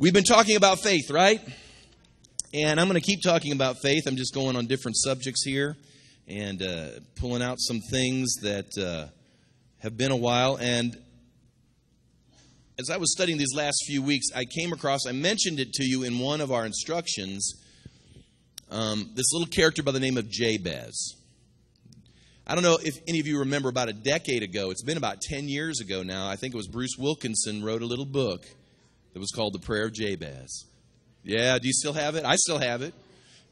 We've been talking about faith, right? And I'm going to keep talking about faith. I'm just going on different subjects here and uh, pulling out some things that uh, have been a while. And as I was studying these last few weeks, I came across, I mentioned it to you in one of our instructions, um, this little character by the name of Jabez. I don't know if any of you remember about a decade ago, it's been about 10 years ago now, I think it was Bruce Wilkinson wrote a little book that was called The Prayer of Jabez. Yeah, do you still have it? I still have it.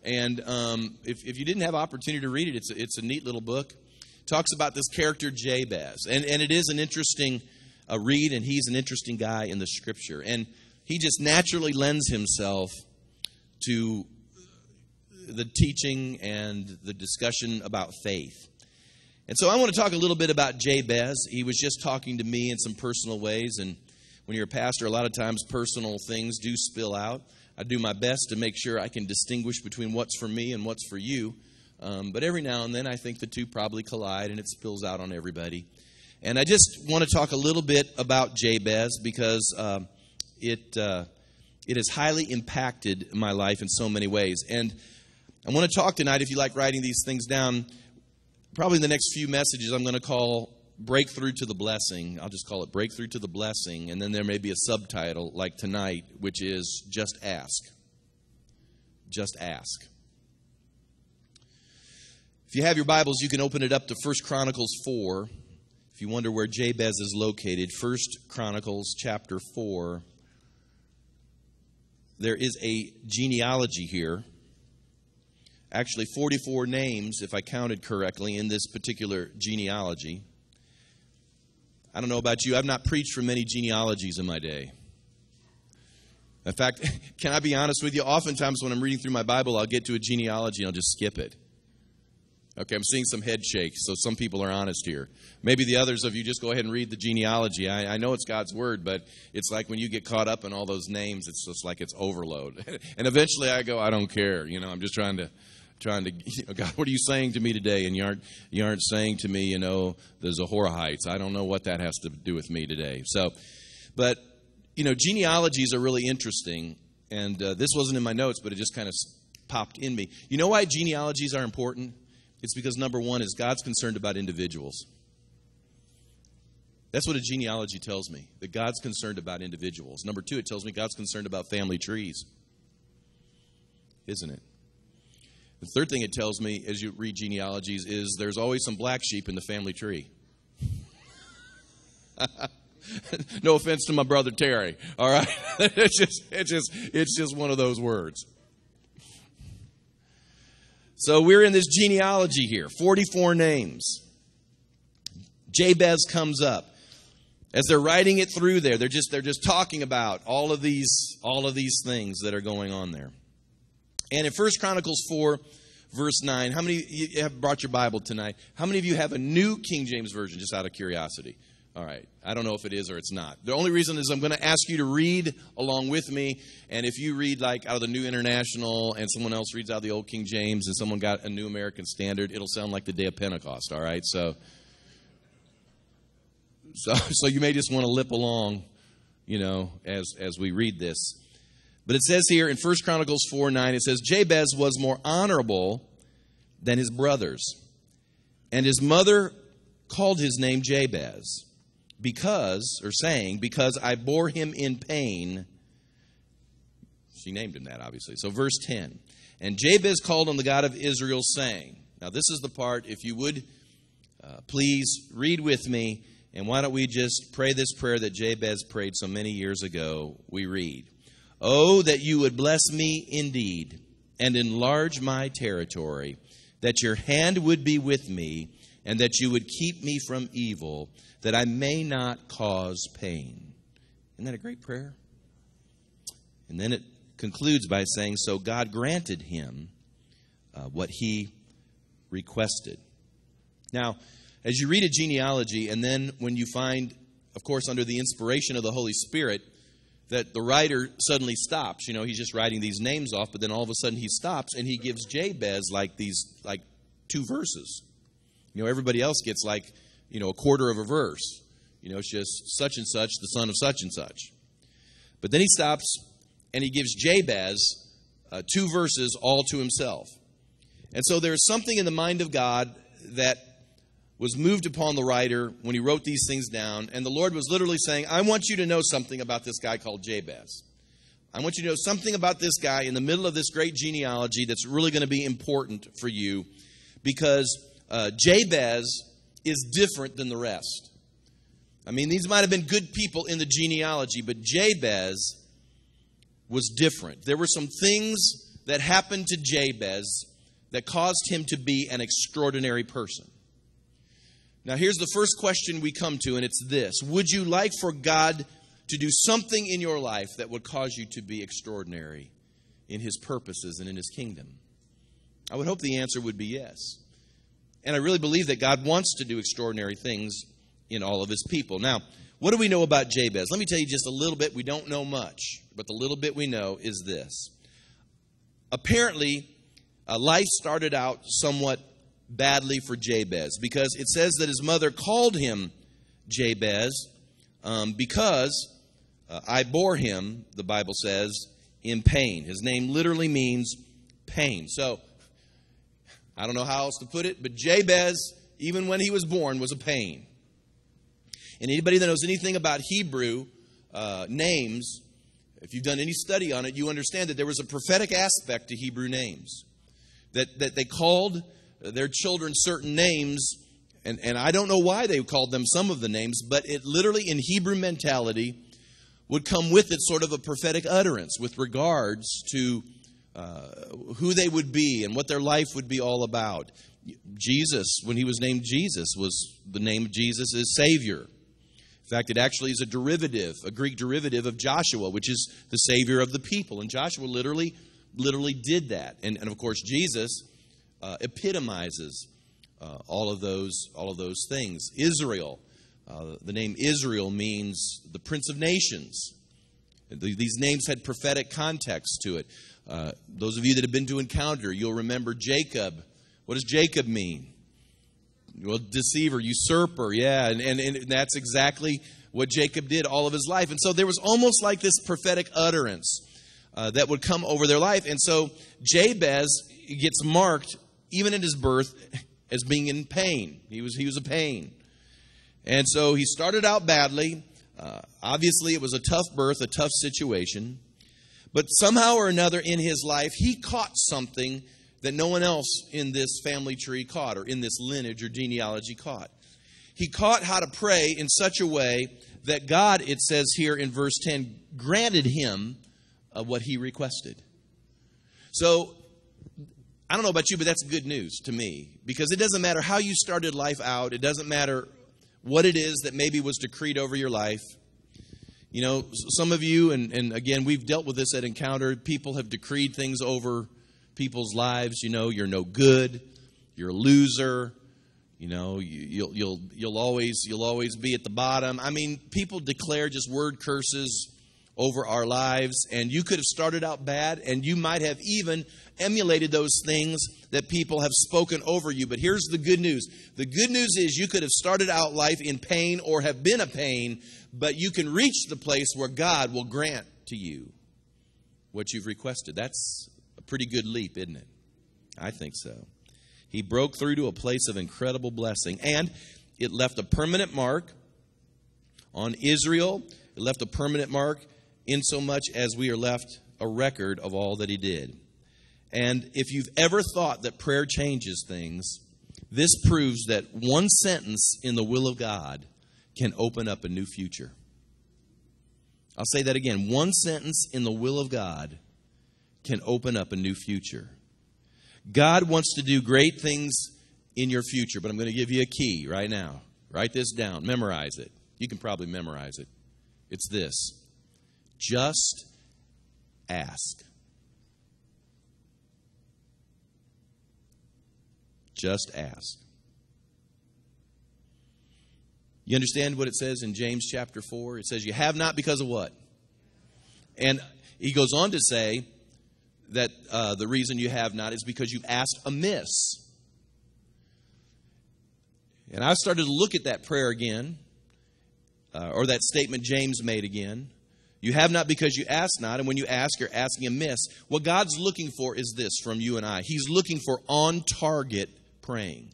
And um, if, if you didn't have opportunity to read it, it's a, it's a neat little book. It talks about this character Jabez, and and it is an interesting uh, read, and he's an interesting guy in the Scripture, and he just naturally lends himself to the teaching and the discussion about faith. And so I want to talk a little bit about Jabez. He was just talking to me in some personal ways, and when you're a pastor, a lot of times personal things do spill out. I do my best to make sure I can distinguish between what's for me and what's for you. Um, but every now and then, I think the two probably collide and it spills out on everybody. And I just want to talk a little bit about Jabez because uh, it, uh, it has highly impacted my life in so many ways. And I want to talk tonight, if you like writing these things down, probably in the next few messages, I'm going to call breakthrough to the blessing. I'll just call it breakthrough to the blessing. And then there may be a subtitle like tonight, which is just ask. Just ask. If you have your Bibles, you can open it up to 1 Chronicles 4. If you wonder where Jabez is located, 1 Chronicles chapter 4. There is a genealogy here. Actually, 44 names, if I counted correctly, in this particular genealogy. I don't know about you, I've not preached from many genealogies in my day. In fact, can I be honest with you? Oftentimes when I'm reading through my Bible, I'll get to a genealogy and I'll just skip it. Okay, I'm seeing some head shakes, so some people are honest here. Maybe the others of you just go ahead and read the genealogy. I, I, know it's God's word, but it's like when you get caught up in all those names, it's just like it's overload. and eventually I go, I don't care. You know, I'm just trying to trying to, you know, God, what are you saying to me today? And you aren't, you aren't saying to me, you know, the Zorathites. I don't know what that has to do with me today. So, but, you know, genealogies are really interesting. And uh, this wasn't in my notes, but it just kind of popped in me. You know why genealogies are important? It's because number one is God's concerned about individuals. That's what a genealogy tells me, that God's concerned about individuals. Number two, it tells me God's concerned about family trees. Isn't it? The third thing it tells me as you read genealogies is there's always some black sheep in the family tree. no offense to my brother Terry, all right? it's just it's just it's just one of those words. So we're in this genealogy here, 44 names. Jabez comes up. As they're writing it through there, they're just they're just talking about all of these all of these things that are going on there. And in First Chronicles 4, verse 9, how many you have brought your Bible tonight? How many of you have a new King James Version, just out of curiosity? All right. I don't know if it is or it's not. The only reason is I'm going to ask you to read along with me. And if you read like out of the New International and someone else reads out of the Old King James and someone got a New American Standard, it'll sound like the day of Pentecost. All right. So, so, so you may just want to lip along, you know, as, as we read this. But it says here in 1 Chronicles 4 9, it says, Jabez was more honorable than his brothers. And his mother called his name Jabez because, or saying, because I bore him in pain. She named him that, obviously. So, verse 10. And Jabez called on the God of Israel, saying, Now, this is the part, if you would uh, please read with me, and why don't we just pray this prayer that Jabez prayed so many years ago? We read. Oh, that you would bless me indeed and enlarge my territory, that your hand would be with me, and that you would keep me from evil, that I may not cause pain. Isn't that a great prayer? And then it concludes by saying, So God granted him uh, what he requested. Now, as you read a genealogy, and then when you find, of course, under the inspiration of the Holy Spirit, that the writer suddenly stops. You know, he's just writing these names off, but then all of a sudden he stops and he gives Jabez like these like two verses. You know, everybody else gets like, you know, a quarter of a verse. You know, it's just such and such, the son of such and such. But then he stops and he gives Jabez uh, two verses all to himself. And so there's something in the mind of God that was moved upon the writer when he wrote these things down. And the Lord was literally saying, I want you to know something about this guy called Jabez. I want you to know something about this guy in the middle of this great genealogy that's really going to be important for you because uh, Jabez is different than the rest. I mean, these might have been good people in the genealogy, but Jabez was different. There were some things that happened to Jabez that caused him to be an extraordinary person. Now, here's the first question we come to, and it's this Would you like for God to do something in your life that would cause you to be extraordinary in His purposes and in His kingdom? I would hope the answer would be yes. And I really believe that God wants to do extraordinary things in all of His people. Now, what do we know about Jabez? Let me tell you just a little bit. We don't know much, but the little bit we know is this. Apparently, uh, life started out somewhat badly for Jabez because it says that his mother called him Jabez um, because uh, I bore him, the Bible says, in pain. His name literally means pain. So, I don't know how else to put it, but Jabez, even when he was born, was a pain. And anybody that knows anything about Hebrew uh, names, if you've done any study on it, you understand that there was a prophetic aspect to Hebrew names. That, that they called their children certain names, and, and I don't know why they called them some of the names, but it literally, in Hebrew mentality, would come with it sort of a prophetic utterance with regards to uh, who they would be and what their life would be all about. Jesus, when he was named Jesus, was the name of Jesus is Savior. In fact, it actually is a derivative, a Greek derivative of Joshua, which is the Savior of the people. And Joshua literally, literally did that. And, and of course, Jesus uh, epitomizes uh, all of those all of those things. Israel, uh, the name Israel means the Prince of Nations. These names had prophetic context to it. Uh, those of you that have been to Encounter, you'll remember Jacob. What does Jacob mean? Well, deceiver, usurper, yeah, and, and, and that's exactly what Jacob did all of his life. And so there was almost like this prophetic utterance uh, that would come over their life. And so Jabez gets marked even in his birth, as being in pain. He was, he was a pain. And so he started out badly. Uh, obviously, it was a tough birth, a tough situation. But somehow or another in his life, he caught something that no one else in this family tree caught, or in this lineage or genealogy caught. He caught how to pray in such a way that God, it says here in verse 10, granted him uh, what he requested. So I don't know about you, but that's good news to me because it doesn't matter how you started life out, it doesn't matter what it is that maybe was decreed over your life. You know, some of you, and, and again, we've dealt with this at Encounter, people have decreed things over people's lives. You know, you're no good, you're a loser, you know, you, will you'll you'll always you'll always be at the bottom. I mean, people declare just word curses over our lives. And you could have started out bad, and you might have even emulated those things that people have spoken over you. But here's the good news the good news is you could have started out life in pain or have been a pain, but you can reach the place where God will grant to you what you've requested. That's a pretty good leap, isn't it? I think so. He broke through to a place of incredible blessing, and it left a permanent mark on Israel. It left a permanent mark insomuch as we are left a record of all that he did. And if you've ever thought that prayer changes things, this proves that one sentence in the will of God can open up a new future. I'll say that again. One sentence in the will of God can open up a new future. God wants to do great things in your future, but I'm going to give you a key right now. Write this down, memorize it. You can probably memorize it. It's this just ask. Just ask. You understand what it says in James chapter 4? It says, You have not because of what? And he goes on to say that uh, the reason you have not is because you've asked amiss. And I started to look at that prayer again, uh, or that statement James made again. You have not because you ask not, and when you ask, you're asking amiss. What God's looking for is this from you and I He's looking for on target praying.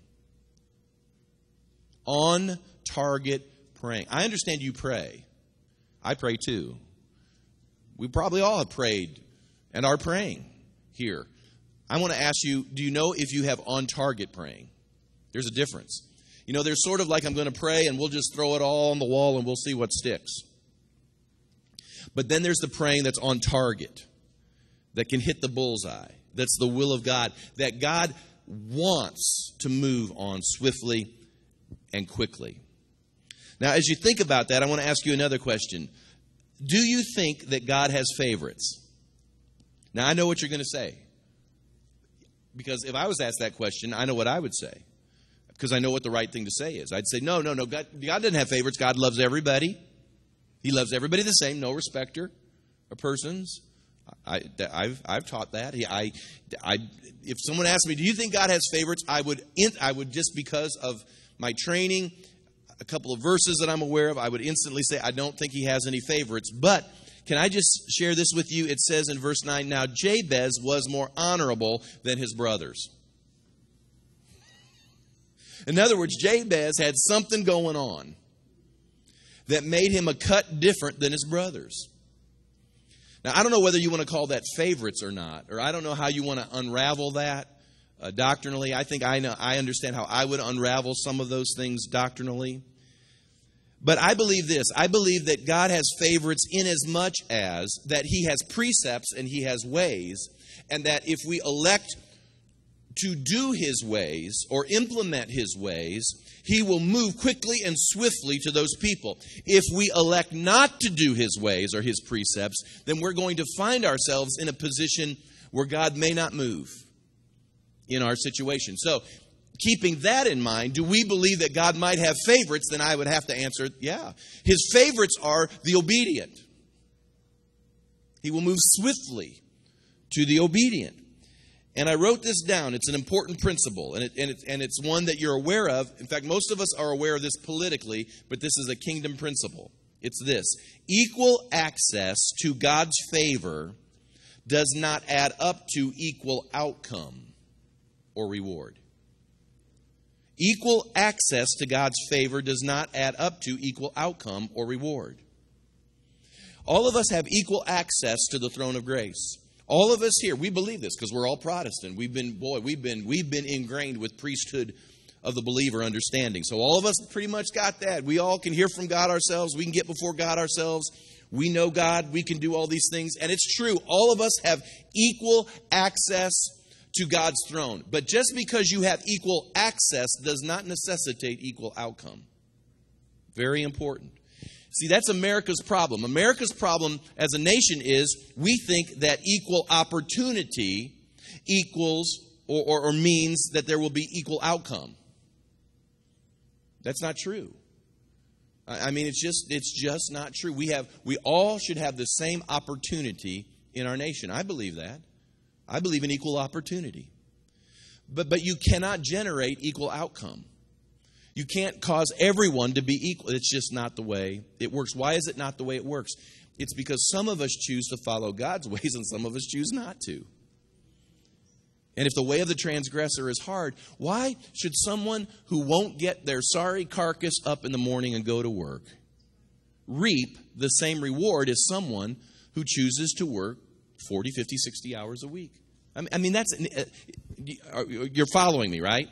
On target praying. I understand you pray. I pray too. We probably all have prayed and are praying here. I want to ask you do you know if you have on target praying? There's a difference. You know, there's sort of like I'm going to pray and we'll just throw it all on the wall and we'll see what sticks. But then there's the praying that's on target, that can hit the bullseye. That's the will of God, that God wants to move on swiftly and quickly. Now, as you think about that, I want to ask you another question. Do you think that God has favorites? Now, I know what you're going to say. Because if I was asked that question, I know what I would say. Because I know what the right thing to say is. I'd say, no, no, no. God, God doesn't have favorites. God loves everybody. He loves everybody the same, no respecter of persons. I, have I've taught that. I, I, if someone asked me, "Do you think God has favorites?" I would, I would just because of my training, a couple of verses that I'm aware of, I would instantly say, "I don't think He has any favorites." But can I just share this with you? It says in verse nine, "Now Jabez was more honorable than his brothers." In other words, Jabez had something going on that made him a cut different than his brothers. Now, I don't know whether you want to call that favorites or not, or I don't know how you want to unravel that uh, doctrinally. I think I know I understand how I would unravel some of those things doctrinally. But I believe this. I believe that God has favorites in as much as that he has precepts and he has ways, and that if we elect to do his ways or implement his ways, he will move quickly and swiftly to those people. If we elect not to do his ways or his precepts, then we're going to find ourselves in a position where God may not move in our situation. So, keeping that in mind, do we believe that God might have favorites? Then I would have to answer, yeah. His favorites are the obedient. He will move swiftly to the obedient. And I wrote this down. It's an important principle, and, it, and, it, and it's one that you're aware of. In fact, most of us are aware of this politically, but this is a kingdom principle. It's this equal access to God's favor does not add up to equal outcome or reward. Equal access to God's favor does not add up to equal outcome or reward. All of us have equal access to the throne of grace. All of us here, we believe this because we're all Protestant. We've been, boy, we've been, we've been ingrained with priesthood of the believer understanding. So all of us pretty much got that. We all can hear from God ourselves. We can get before God ourselves. We know God. We can do all these things. And it's true. All of us have equal access to God's throne. But just because you have equal access does not necessitate equal outcome. Very important. See, that's America's problem. America's problem as a nation is we think that equal opportunity equals or, or, or, means that there will be equal outcome. That's not true. I, I mean, it's just it's just not true. We have we all should have the same opportunity in our nation. I believe that. I believe in equal opportunity. But but you cannot generate equal outcome. You can't cause everyone to be equal. It's just not the way it works. Why is it not the way it works? It's because some of us choose to follow God's ways and some of us choose not to. And if the way of the transgressor is hard, why should someone who won't get their sorry carcass up in the morning and go to work reap the same reward as someone who chooses to work 40, 50, 60 hours a week? I mean, that's, uh, you're following me, right?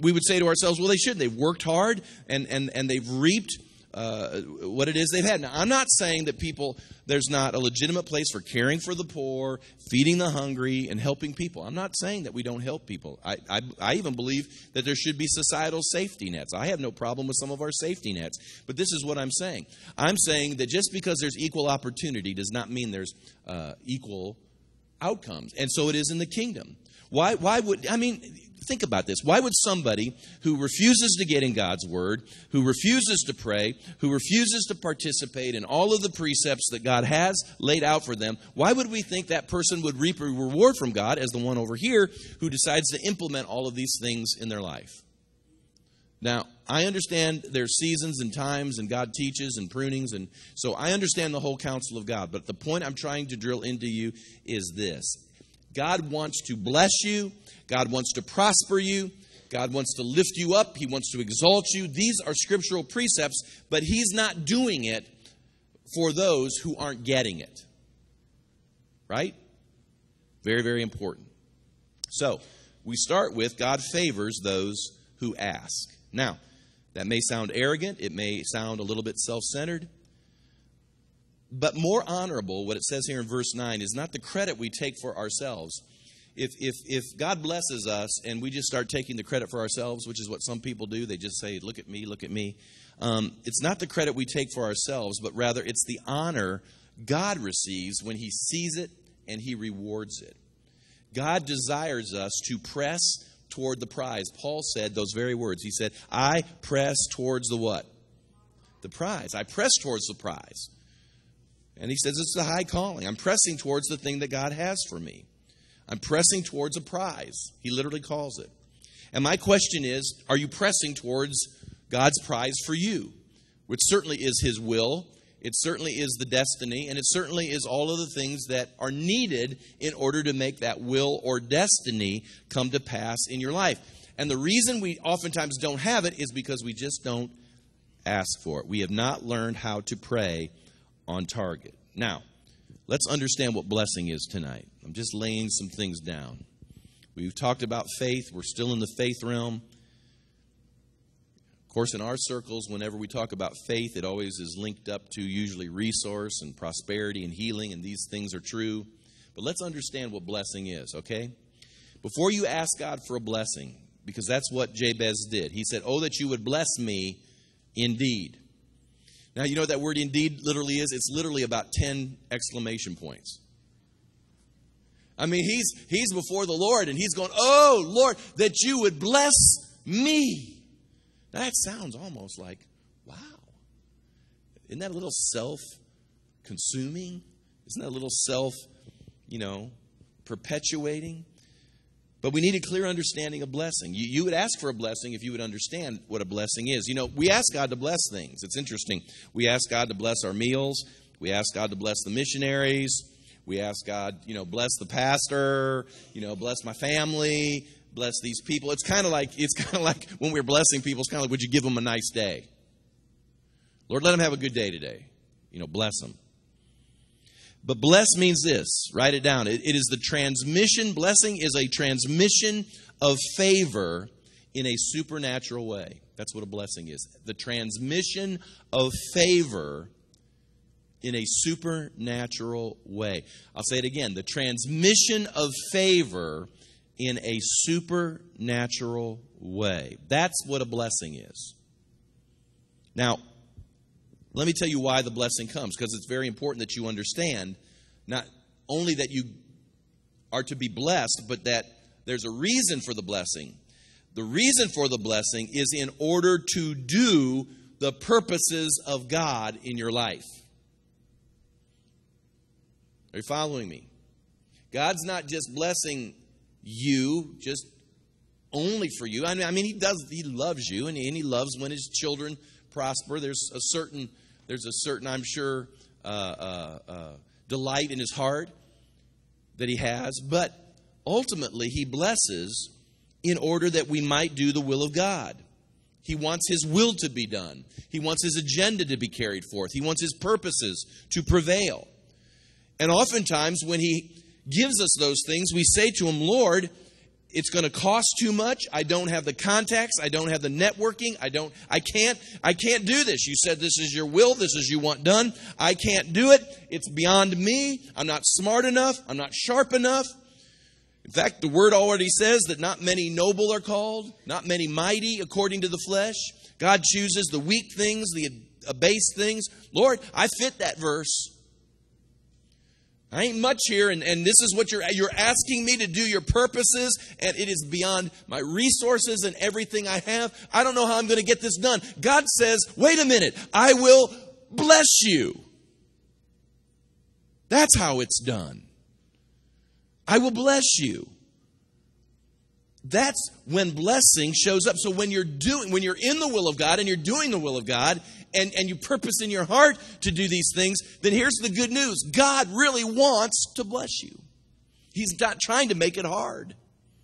We would say to ourselves, well, they should. They've worked hard and, and, and they've reaped uh, what it is they've had. Now, I'm not saying that people, there's not a legitimate place for caring for the poor, feeding the hungry, and helping people. I'm not saying that we don't help people. I, I, I even believe that there should be societal safety nets. I have no problem with some of our safety nets. But this is what I'm saying I'm saying that just because there's equal opportunity does not mean there's uh, equal outcomes. And so it is in the kingdom. Why, why would, I mean, think about this. Why would somebody who refuses to get in God's Word, who refuses to pray, who refuses to participate in all of the precepts that God has laid out for them, why would we think that person would reap a reward from God as the one over here who decides to implement all of these things in their life? Now, I understand there's seasons and times, and God teaches and prunings, and so I understand the whole counsel of God. But the point I'm trying to drill into you is this God wants to bless you, God wants to prosper you, God wants to lift you up, He wants to exalt you. These are scriptural precepts, but He's not doing it for those who aren't getting it. Right? Very, very important. So, we start with God favors those who ask. Now, that may sound arrogant, it may sound a little bit self centered, but more honorable, what it says here in verse 9, is not the credit we take for ourselves. If, if, if God blesses us and we just start taking the credit for ourselves, which is what some people do, they just say, Look at me, look at me. Um, it's not the credit we take for ourselves, but rather it's the honor God receives when He sees it and He rewards it. God desires us to press toward the prize. Paul said those very words. He said, I press towards the what? The prize. I press towards the prize. And he says it's the high calling. I'm pressing towards the thing that God has for me. I'm pressing towards a prize. He literally calls it. And my question is are you pressing towards God's prize for you? Which certainly is His will, it certainly is the destiny, and it certainly is all of the things that are needed in order to make that will or destiny come to pass in your life. And the reason we oftentimes don't have it is because we just don't ask for it. We have not learned how to pray on target. Now, let's understand what blessing is tonight. I'm just laying some things down. We've talked about faith, we're still in the faith realm. Of course, in our circles, whenever we talk about faith, it always is linked up to usually resource and prosperity and healing, and these things are true. But let's understand what blessing is, okay? Before you ask God for a blessing, because that's what Jabez did, he said, Oh, that you would bless me indeed. Now, you know what that word indeed literally is? It's literally about 10 exclamation points. I mean, he's, he's before the Lord and he's going, Oh, Lord, that you would bless me. Now, that sounds almost like, wow. Isn't that a little self consuming? Isn't that a little self, you know, perpetuating? But we need a clear understanding of blessing. You, you, would ask for a blessing if you would understand what a blessing is. You know, we ask God to bless things. It's interesting. We ask God to bless our meals. We ask God to bless the missionaries. We ask God, you know, bless the pastor, you know, bless my family, bless these people. It's kind of like it's kind of like when we're blessing people, it's kind of like would you give them a nice day? Lord, let them have a good day today. You know, bless them. But bless means this. Write it down. it, it is the transmission, blessing is a transmission of favor in a supernatural way. That's what a blessing is. The transmission of favor in a supernatural way. I'll say it again. The transmission of favor in a supernatural way. That's what a blessing is. Now, let me tell you why the blessing comes, because it's very important that you understand not only that you are to be blessed, but that there's a reason for the blessing. The reason for the blessing is in order to do the purposes of God in your life. Are you following me? God's not just blessing you, just only for you. I mean, I mean, He does. He loves you, and and he loves when His children prosper. There's a certain there's a certain, I'm sure, uh, uh, uh, delight in his heart that he has, but ultimately he blesses in order that we might do the will of God. He wants his will to be done. He wants his agenda to be carried forth. He wants his purposes to prevail. And oftentimes, when he gives us those things, we say to him, Lord, it's going to cost too much. I don't have the contacts. I don't have the networking. I don't i can't i can't do this. You said this is your will. This is you want done. I can't do it. It's beyond me. I'm not smart enough. I'm not sharp enough. In fact the word already says that not many noble are called not many mighty according to the flesh. God chooses the weak things the abased things. Lord i fit that verse I ain't much here, and, and this is what you're you're asking me to do your purposes, and it is beyond my resources and everything I have. I don't know how I'm going to get this done. God says, wait a minute, I will bless you. That's how it's done. I will bless you. That's when blessing shows up. So when you're doing, when you're in the will of God and you're doing the will of God and, and you purpose in your heart to do these things, then here's the good news. God really wants to bless you. He's not trying to make it hard.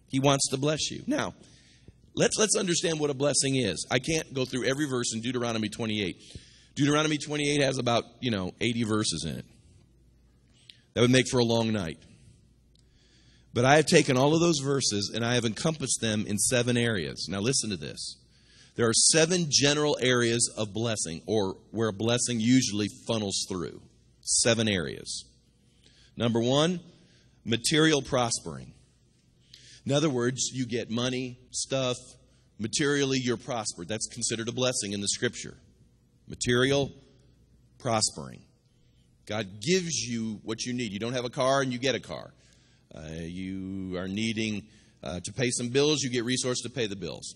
He wants to bless you. Now, let's let's understand what a blessing is. I can't go through every verse in Deuteronomy 28. Deuteronomy 28 has about, you know, 80 verses in it. That would make for a long night. But I have taken all of those verses and I have encompassed them in seven areas. Now, listen to this. There are seven general areas of blessing, or where blessing usually funnels through. Seven areas. Number one, material prospering. In other words, you get money, stuff, materially you're prospered. That's considered a blessing in the scripture. Material prospering. God gives you what you need. You don't have a car and you get a car. Uh, you are needing uh, to pay some bills, you get resources to pay the bills.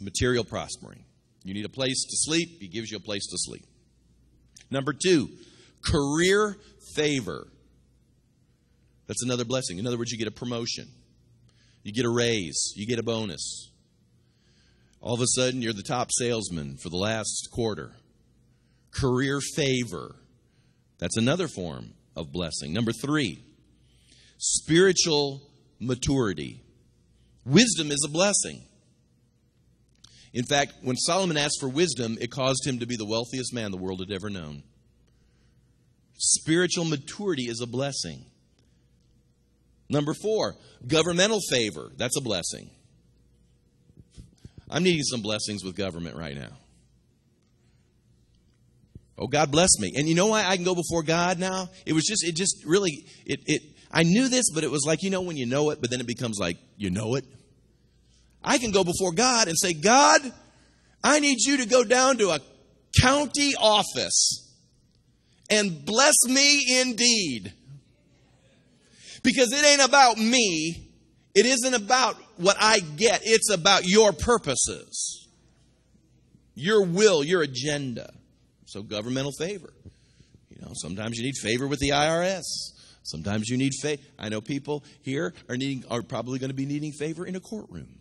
Material prospering. You need a place to sleep, He gives you a place to sleep. Number two, career favor. That's another blessing. In other words, you get a promotion, you get a raise, you get a bonus. All of a sudden, you're the top salesman for the last quarter. Career favor. That's another form of blessing. Number three, spiritual maturity. Wisdom is a blessing. In fact, when Solomon asked for wisdom, it caused him to be the wealthiest man the world had ever known. Spiritual maturity is a blessing. Number four, governmental favor. That's a blessing. I'm needing some blessings with government right now. Oh, God bless me. And you know why I can go before God now? It was just, it just really, it, it, I knew this, but it was like, you know, when you know it, but then it becomes like, you know it. I can go before God and say, God, I need you to go down to a county office and bless me indeed. Because it ain't about me. It isn't about what I get. It's about your purposes, your will, your agenda. So governmental favor. You know, sometimes you need favor with the IRS. Sometimes you need favor. I know people here are needing are probably going to be needing favor in a courtroom.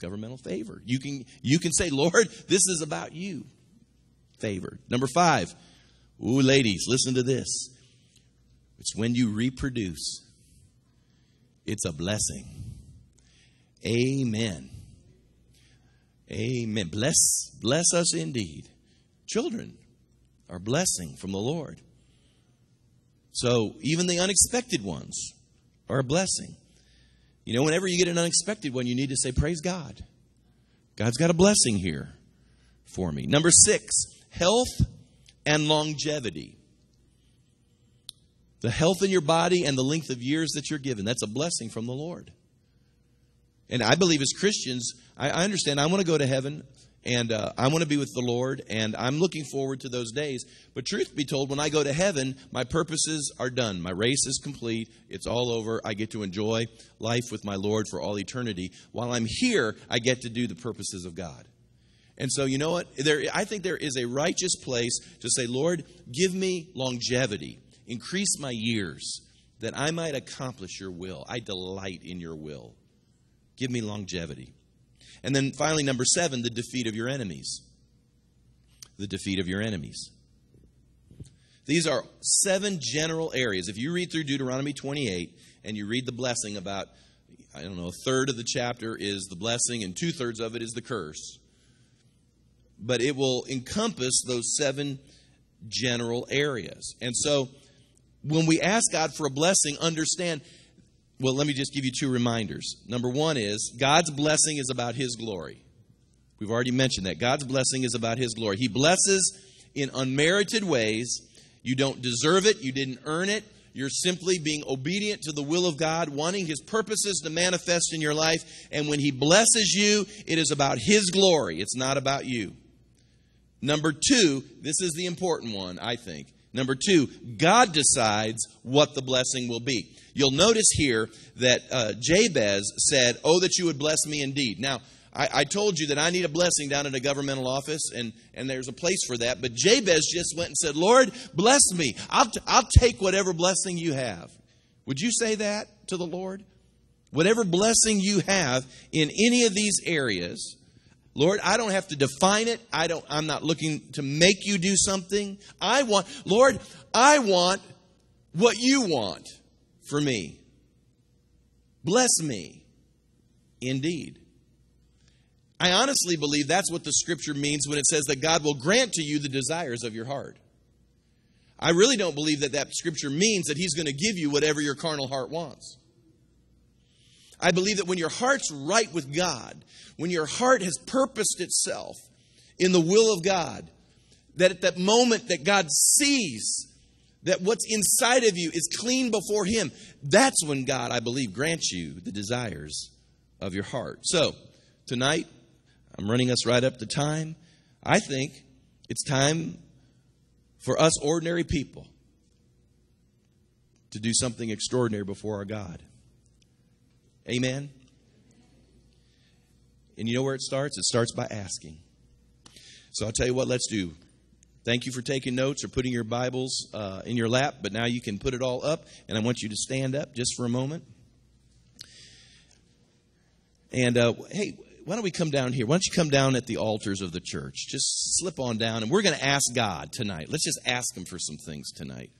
Governmental favor. You can you can say, Lord, this is about you. Favor. Number five. Ooh, ladies, listen to this. It's when you reproduce. It's a blessing. Amen. Amen. Bless bless us indeed. Children are blessing from the Lord. So even the unexpected ones are a blessing. You know, whenever you get an unexpected one, you need to say, Praise God. God's got a blessing here for me. Number six, health and longevity. The health in your body and the length of years that you're given. That's a blessing from the Lord. And I believe as Christians, I, understand I want to go to heaven and uh, I want to be with the Lord, and I'm looking forward to those days. But truth be told, when I go to heaven, my purposes are done. My race is complete. It's all over. I get to enjoy life with my Lord for all eternity. While I'm here, I get to do the purposes of God. And so, you know what? There, I think there is a righteous place to say, Lord, give me longevity, increase my years, that I might accomplish your will. I delight in your will. Give me longevity. And then finally, number seven, the defeat of your enemies. The defeat of your enemies. These are seven general areas. If you read through Deuteronomy 28 and you read the blessing about, I don't know, a third of the chapter is the blessing and two thirds of it is the curse. But it will encompass those seven general areas. And so when we ask God for a blessing, understand well, let me just give you two reminders. Number one is God's blessing is about His glory. We've already mentioned that. God's blessing is about His glory. He blesses in unmerited ways. You don't deserve it, you didn't earn it. You're simply being obedient to the will of God, wanting His purposes to manifest in your life. And when He blesses you, it is about His glory, it's not about you. Number two, this is the important one, I think. Number two, God decides what the blessing will be. You'll notice here that uh, Jabez said, Oh, that you would bless me indeed. Now, I, I, told you that I need a blessing down in a governmental office, and, and there's a place for that. But Jabez just went and said, Lord, bless me. I'll, t- I'll take whatever blessing you have. Would you say that to the Lord? whatever blessing you have in any of these areas, Lord, I don't have to define it. I don't I'm not looking to make you do something. I want Lord, I want what you want for me. Bless me indeed. I honestly believe that's what the scripture means when it says that God will grant to you the desires of your heart. I really don't believe that that scripture means that He's going to give you whatever your carnal heart wants. I believe that when your heart's right with God, when your heart has purposed itself in the will of God, that at that moment that God sees that what's inside of you is clean before Him, that's when God, I believe, grants you the desires of your heart. So, tonight, I'm running us right up to time. I think it's time for us ordinary people to do something extraordinary before our God. Amen. And you know where it starts? It starts by asking. So I'll tell you what, let's do. Thank you for taking notes or putting your Bibles uh, in your lap, but now you can put it all up, and I want you to stand up just for a moment. And uh, hey, why don't we come down here? Why don't you come down at the altars of the church? Just slip on down, and we're going to ask God tonight. Let's just ask Him for some things tonight.